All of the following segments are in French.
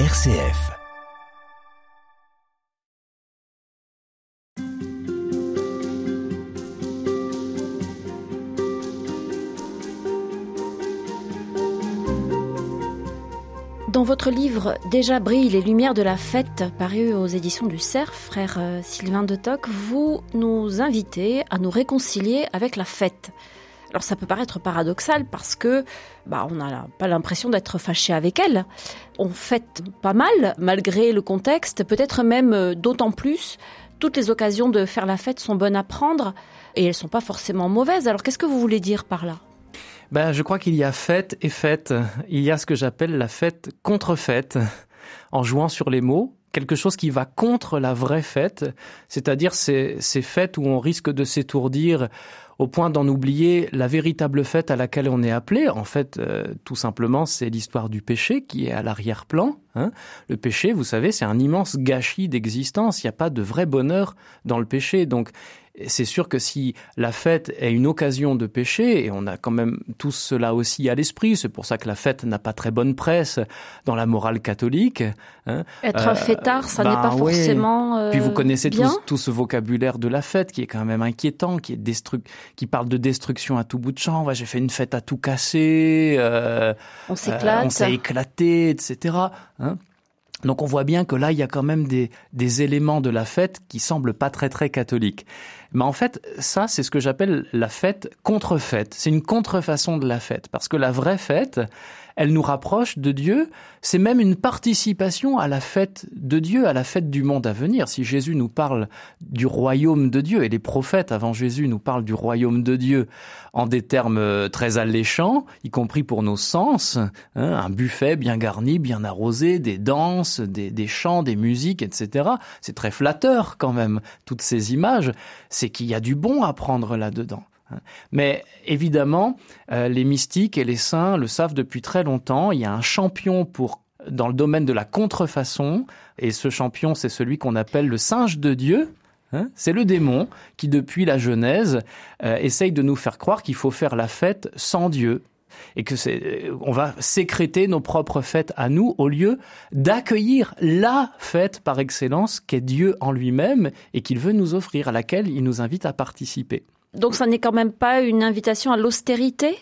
RCF. Dans votre livre Déjà brillent les lumières de la fête, paru aux éditions du Cerf, frère euh, Sylvain de Toc, vous nous invitez à nous réconcilier avec la fête. Alors ça peut paraître paradoxal parce que bah, on n'a pas l'impression d'être fâché avec elle. On fête pas mal malgré le contexte, peut-être même euh, d'autant plus. Toutes les occasions de faire la fête sont bonnes à prendre et elles sont pas forcément mauvaises. Alors qu'est-ce que vous voulez dire par là? Ben, je crois qu'il y a fête et fête. Il y a ce que j'appelle la fête contre fête, en jouant sur les mots, quelque chose qui va contre la vraie fête, c'est-à-dire ces, ces fêtes où on risque de s'étourdir au point d'en oublier la véritable fête à laquelle on est appelé. En fait, euh, tout simplement, c'est l'histoire du péché qui est à l'arrière-plan. Hein. Le péché, vous savez, c'est un immense gâchis d'existence. Il n'y a pas de vrai bonheur dans le péché. Donc, c'est sûr que si la fête est une occasion de pécher, et on a quand même tout cela aussi à l'esprit, c'est pour ça que la fête n'a pas très bonne presse dans la morale catholique. Hein. Être un fêtard, ça n'est bah pas forcément. Euh, Puis vous connaissez tout, ce vocabulaire de la fête qui est quand même inquiétant, qui est qui parle de destruction à tout bout de champ. Ouais, J'ai fait une fête à tout casser. Euh, on s'éclate. Euh, on s'est éclaté, etc. Hein. Donc on voit bien que là, il y a quand même des, des éléments de la fête qui semblent pas très très catholiques. Mais en fait, ça, c'est ce que j'appelle la fête contre-fête. C'est une contrefaçon de la fête. Parce que la vraie fête, elle nous rapproche de Dieu. C'est même une participation à la fête de Dieu, à la fête du monde à venir. Si Jésus nous parle du royaume de Dieu, et les prophètes avant Jésus nous parlent du royaume de Dieu en des termes euh, très alléchants, y compris pour nos sens, hein, un buffet bien garni, bien arrosé, des danses, des, des chants, des musiques, etc. C'est très flatteur quand même, toutes ces images. C'est qu'il y a du bon à prendre là-dedans. Mais évidemment, euh, les mystiques et les saints le savent depuis très longtemps. Il y a un champion pour dans le domaine de la contrefaçon, et ce champion, c'est celui qu'on appelle le singe de Dieu. Hein. c'est le démon qui, depuis la Genèse, euh, essaye de nous faire croire qu'il faut faire la fête sans Dieu, et que c'est, euh, on va sécréter nos propres fêtes à nous au lieu d'accueillir la fête par excellence qu'est Dieu en lui-même et qu'il veut nous offrir, à laquelle il nous invite à participer. Donc ça n'est quand même pas une invitation à l'austérité?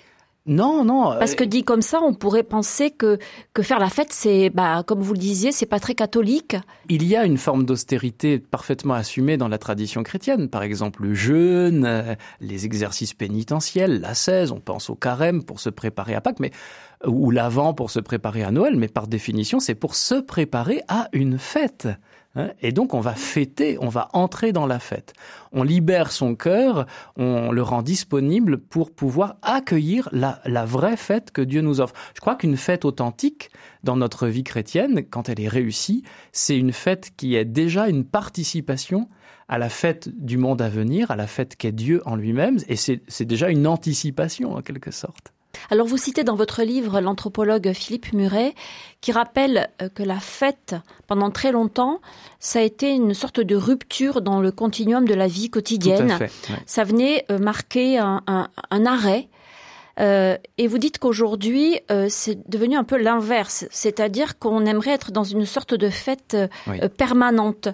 Non, non. Parce que dit comme ça, on pourrait penser que que faire la fête, c'est, bah, comme vous le disiez, c'est pas très catholique. Il y a une forme d'austérité parfaitement assumée dans la tradition chrétienne. Par exemple, le jeûne, euh, les exercices pénitentiels, la 16, on pense au carême pour se préparer à Pâques, mais ou l'avant pour se préparer à Noël, mais par définition, c'est pour se préparer à une fête. Hein, et donc on va fêter, on va entrer dans la fête. On libère son cœur, on le rend disponible pour pouvoir accueillir la, la vraie fête que Dieu nous offre. Je crois qu'une fête authentique dans notre vie chrétienne, quand elle est réussie, c'est une fête qui est déjà une participation à la fête du monde à venir, à la fête qu'est Dieu en lui-même, et c'est déjà une anticipation en quelque sorte. Alors vous citez dans votre livre l'anthropologue Philippe Muret qui rappelle euh, que la fête, pendant très longtemps, ça a été une sorte de rupture dans le continuum de la vie quotidienne. Ça venait euh, marquer un, arrêt. Euh, et vous dites qu'aujourd'hui, c'est devenu un peu l'inverse, c'est-à-dire qu'on aimerait être dans une sorte de fête permanente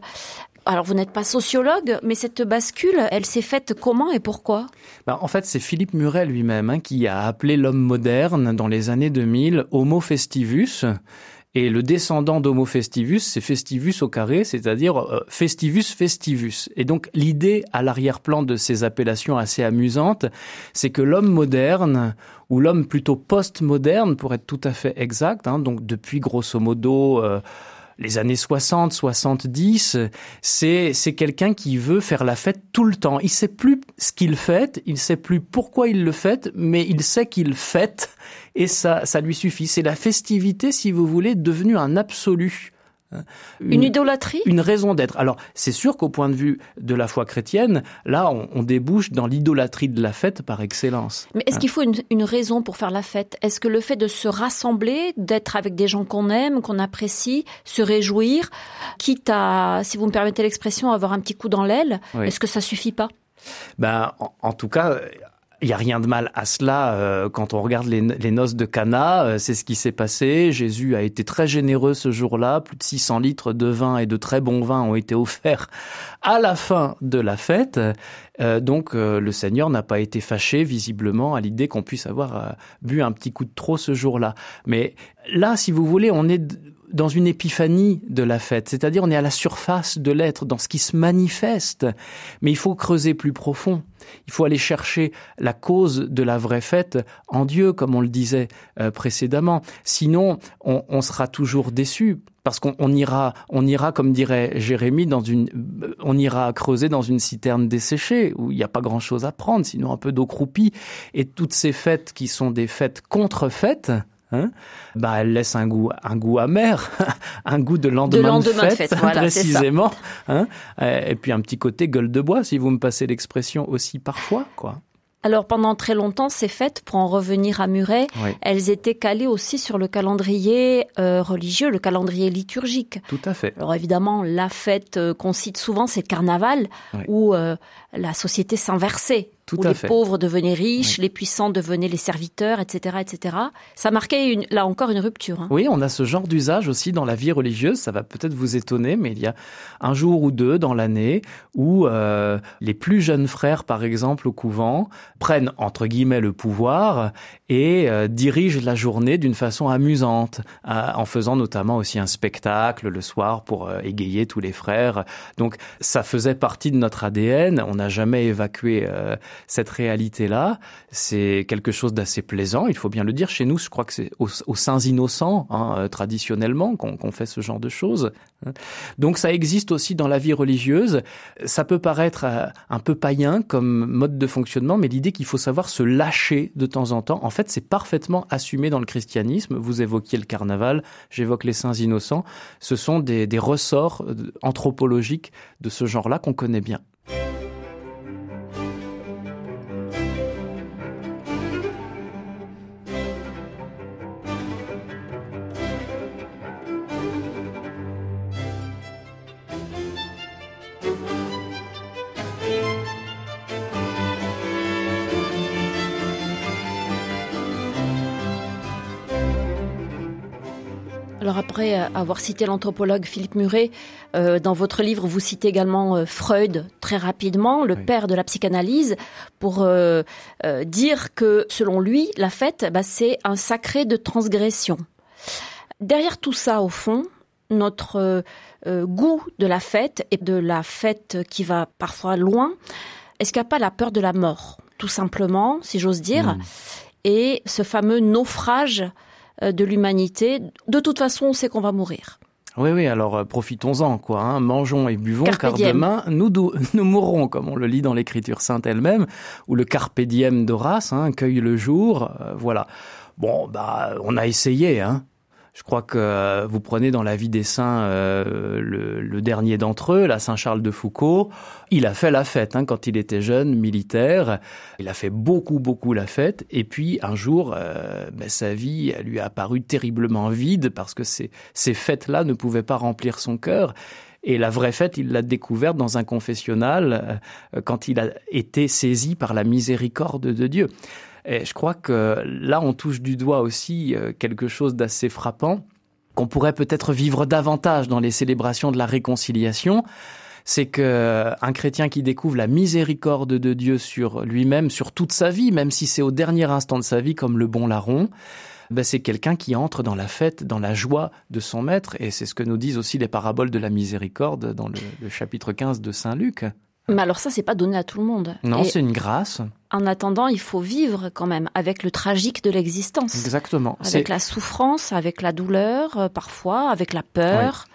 alors vous n'êtes pas sociologue, mais cette bascule, elle s'est faite comment et pourquoi? Bah, En fait, c'est Philippe Muret lui-même hein, qui a appelé l'homme moderne dans les années 2000 Homo festivus. Et le descendant d'Homo festivus, c'est festivus au carré, c'est-à-dire euh, festivus festivus. Et donc l'idée à l'arrière-plan de ces appellations assez amusantes, c'est que l'homme moderne, ou l'homme plutôt post-moderne, pour être tout à fait exact, hein, donc depuis grosso modo... Euh, les années 60, 70, c'est c'est quelqu'un qui veut faire la fête tout le temps. Il sait plus ce qu'il fait, il sait plus pourquoi il le fait, mais il sait qu'il fête et ça ça lui suffit. C'est la festivité, si vous voulez, devenue un absolu. Une, idolâtrie? Une raison d'être. Alors, c'est sûr qu'au point de vue de la foi chrétienne, là, on, débouche dans l'idolâtrie de la fête par excellence. Mais est-ce hein. qu'il faut une, raison pour faire la fête? Est-ce que le fait de se rassembler, d'être avec des gens qu'on aime, qu'on apprécie, se réjouir, quitte à, si vous me permettez l'expression, avoir un petit coup dans l'aile, est-ce que ça suffit pas? Ben, en, tout cas, Il n'y a rien de mal à cela euh, quand on regarde les, noces de Cana, euh, c'est ce qui s'est passé. Jésus a été très généreux ce jour-là, plus de 600 litres de vin et de très bons vins ont été offerts à la fin de la fête. Euh, donc le Seigneur n'a pas été fâché visiblement à l'idée qu'on puisse avoir bu un petit coup de trop ce jour-là. Mais là, si vous voulez, on est dans une épiphanie de la fête, c'est-à-dire on est à la surface de l'être, dans ce qui se manifeste, mais il faut creuser plus profond. Il faut aller chercher la cause de la vraie fête en Dieu, comme on le disait euh, précédemment. Sinon, on, sera toujours déçu parce qu'on ira, on ira, comme dirait Jérémie, dans une, on ira creuser dans une citerne desséchée où il n'y a pas grand-chose à prendre, sinon un peu d'eau croupie. Et toutes ces fêtes qui sont des fêtes contrefaites, Hein bah, elle laisse un goût, un goût amer, un goût de lendemain de, fête, précisément. Hein et puis un petit côté gueule de bois, si vous me passez l'expression aussi parfois, quoi. Alors pendant très longtemps, ces fêtes, pour en revenir à Muret, elles étaient calées aussi sur le calendrier euh, religieux, le calendrier liturgique. Tout à fait. Alors évidemment, la fête euh, qu'on cite souvent, c'est le carnaval, où euh, la société s'inversait où les pauvres devenaient riches, les puissants devenaient les serviteurs, etc., etc. Ça marquait une, là encore une rupture. Hein. Oui, on a ce genre d'usage aussi dans la vie religieuse. Ça va peut-être vous étonner, mais il y a un jour ou deux dans l'année où euh, les plus jeunes frères, par exemple, au couvent, prennent entre guillemets le pouvoir et euh, dirigent la journée d'une façon amusante, en faisant notamment aussi un spectacle le soir pour euh, égayer tous les frères. Donc ça faisait partie de notre ADN. On n'a jamais évacué cette réalité-là, c'est quelque chose d'assez plaisant, il faut bien le dire. Chez nous, je crois que c'est aux, saints innocents, hein, euh, traditionnellement, qu'on fait ce genre de choses. Hein. Donc ça existe aussi dans la vie religieuse. Ça peut paraître euh, un peu païen comme mode de fonctionnement, mais l'idée qu'il faut savoir se lâcher de temps en temps, en fait, c'est parfaitement assumé dans le christianisme. Vous évoquiez le carnaval, j'évoque les saints innocents. Ce sont des ressorts euh, anthropologiques de ce genre-là qu'on connaît bien. Après avoir cité l'anthropologue Philippe Muret, euh, dans votre livre, vous citez également euh, Freud très rapidement, le père de la psychanalyse, pour euh, dire que selon lui, la fête, bah, c'est un sacré de transgression. Derrière tout ça, au fond, notre goût de la fête et de la fête qui va parfois loin, est-ce qu'il n'y a pas la peur de la mort, tout simplement, si j'ose dire, hmm. et ce fameux naufrage euh, de l'humanité. De toute façon, on sait qu'on va mourir. Oui, oui, alors euh, profitons-en, quoi. Hein. Mangeons et buvons, car demain, nous, nous mourrons, comme on le lit dans l'Écriture sainte elle-même, ou le carpe diem d'Horace, hein, cueille le jour, euh, voilà. Bon, bah, on a essayé, hein. Je crois que euh, vous prenez dans la vie des saints euh, le, dernier d'entre eux, la Saint Charles de Foucault. Il a fait la fête hein, quand il était jeune, militaire. Il a fait beaucoup, beaucoup la fête. Et puis un jour, euh, ben, sa vie lui a apparu terriblement vide parce que ces, ces fêtes-là ne pouvaient pas remplir son cœur. Et la vraie fête, il l'a découverte dans un confessionnal quand il a été saisi par la miséricorde de Dieu. Et je crois que là, on touche du doigt aussi euh, quelque chose d'assez frappant, qu'on pourrait peut-être vivre davantage dans les célébrations de la réconciliation c'est que euh, un chrétien qui découvre la miséricorde de Dieu sur lui-même, sur toute sa vie, même si c'est au dernier instant de sa vie, comme le bon larron, ben c'est quelqu'un qui entre dans la fête, dans la joie de son maître, et c'est ce que nous disent aussi les paraboles de la miséricorde dans le, le chapitre 15 de Saint Luc. Mais alors ça, c'est pas donné à tout le monde. Non, c'est une grâce. En attendant, il faut vivre quand même avec le tragique de l'existence. Exactement. Avec la souffrance, avec la douleur, euh, parfois, avec la peur.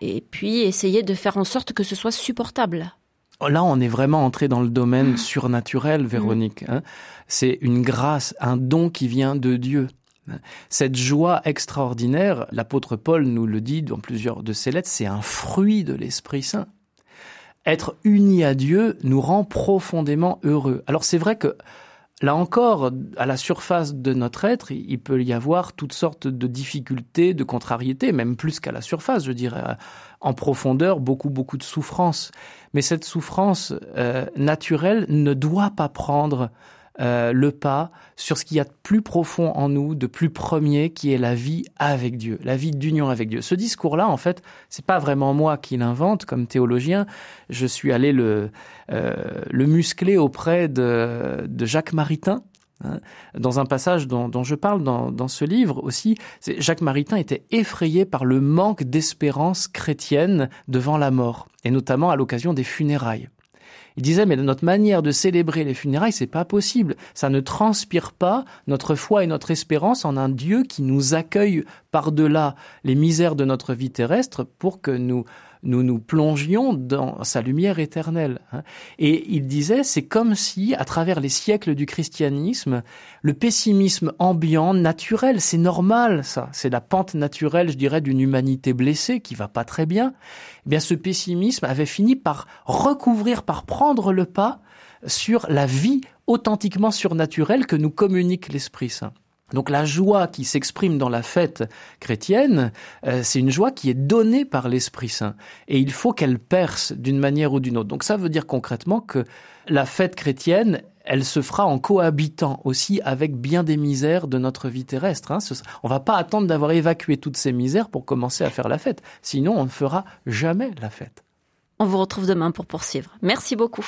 Et puis essayer de faire en sorte que ce soit supportable. Là, on est vraiment entré dans le domaine mmh. surnaturel, Véronique. Hein. C'est une grâce, un don qui vient de Dieu. Cette joie extraordinaire, l'apôtre Paul nous le dit dans plusieurs de ses lettres, c'est un fruit de l'Esprit Saint être uni à Dieu nous rend profondément heureux. Alors c'est vrai que là encore, à la surface de notre être, il peut y avoir toutes sortes de difficultés, de contrariétés, même plus qu'à la surface, je dirais, en profondeur, beaucoup, beaucoup de souffrance. Mais cette souffrance euh, naturelle ne doit pas prendre euh, le pas sur ce qu'il y a de plus profond en nous, de plus premier, qui est la vie avec Dieu, la vie d'union avec Dieu. Ce discours-là, en fait, c'est pas vraiment moi qui l'invente comme théologien. Je suis allé le, euh, le muscler auprès de, de Jacques Maritain, Hein. Dans un passage dont, je parle dans, dans, ce livre aussi, Jacques Maritain était effrayé par le manque d'espérance chrétienne devant la mort, et notamment à l'occasion des funérailles. Il disait, mais notre manière de célébrer les funérailles, c'est pas possible. Ça ne transpire pas notre foi et notre espérance en un Dieu qui nous accueille par-delà les misères de notre vie terrestre pour que nous nous nous plongions dans sa lumière éternelle. Hein. Et il disait, c'est comme si, à travers les siècles du christianisme, le pessimisme ambiant, naturel, c'est normal, ça. C'est la pente naturelle, je dirais, d'une humanité blessée qui va pas très bien. Eh bien, ce pessimisme avait fini par recouvrir, par prendre le pas sur la vie authentiquement surnaturelle que nous communique l'Esprit Saint. Donc la joie qui s'exprime dans la fête chrétienne, euh, c'est une joie qui est donnée par l'Esprit Saint. Et il faut qu'elle perce d'une manière ou d'une autre. Donc ça veut dire concrètement que la fête chrétienne, elle se fera en cohabitant aussi avec bien des misères de notre vie terrestre. Hein. On va pas attendre d'avoir évacué toutes ces misères pour commencer à faire la fête. Sinon, on ne fera jamais la fête. On vous retrouve demain pour poursuivre. Merci beaucoup.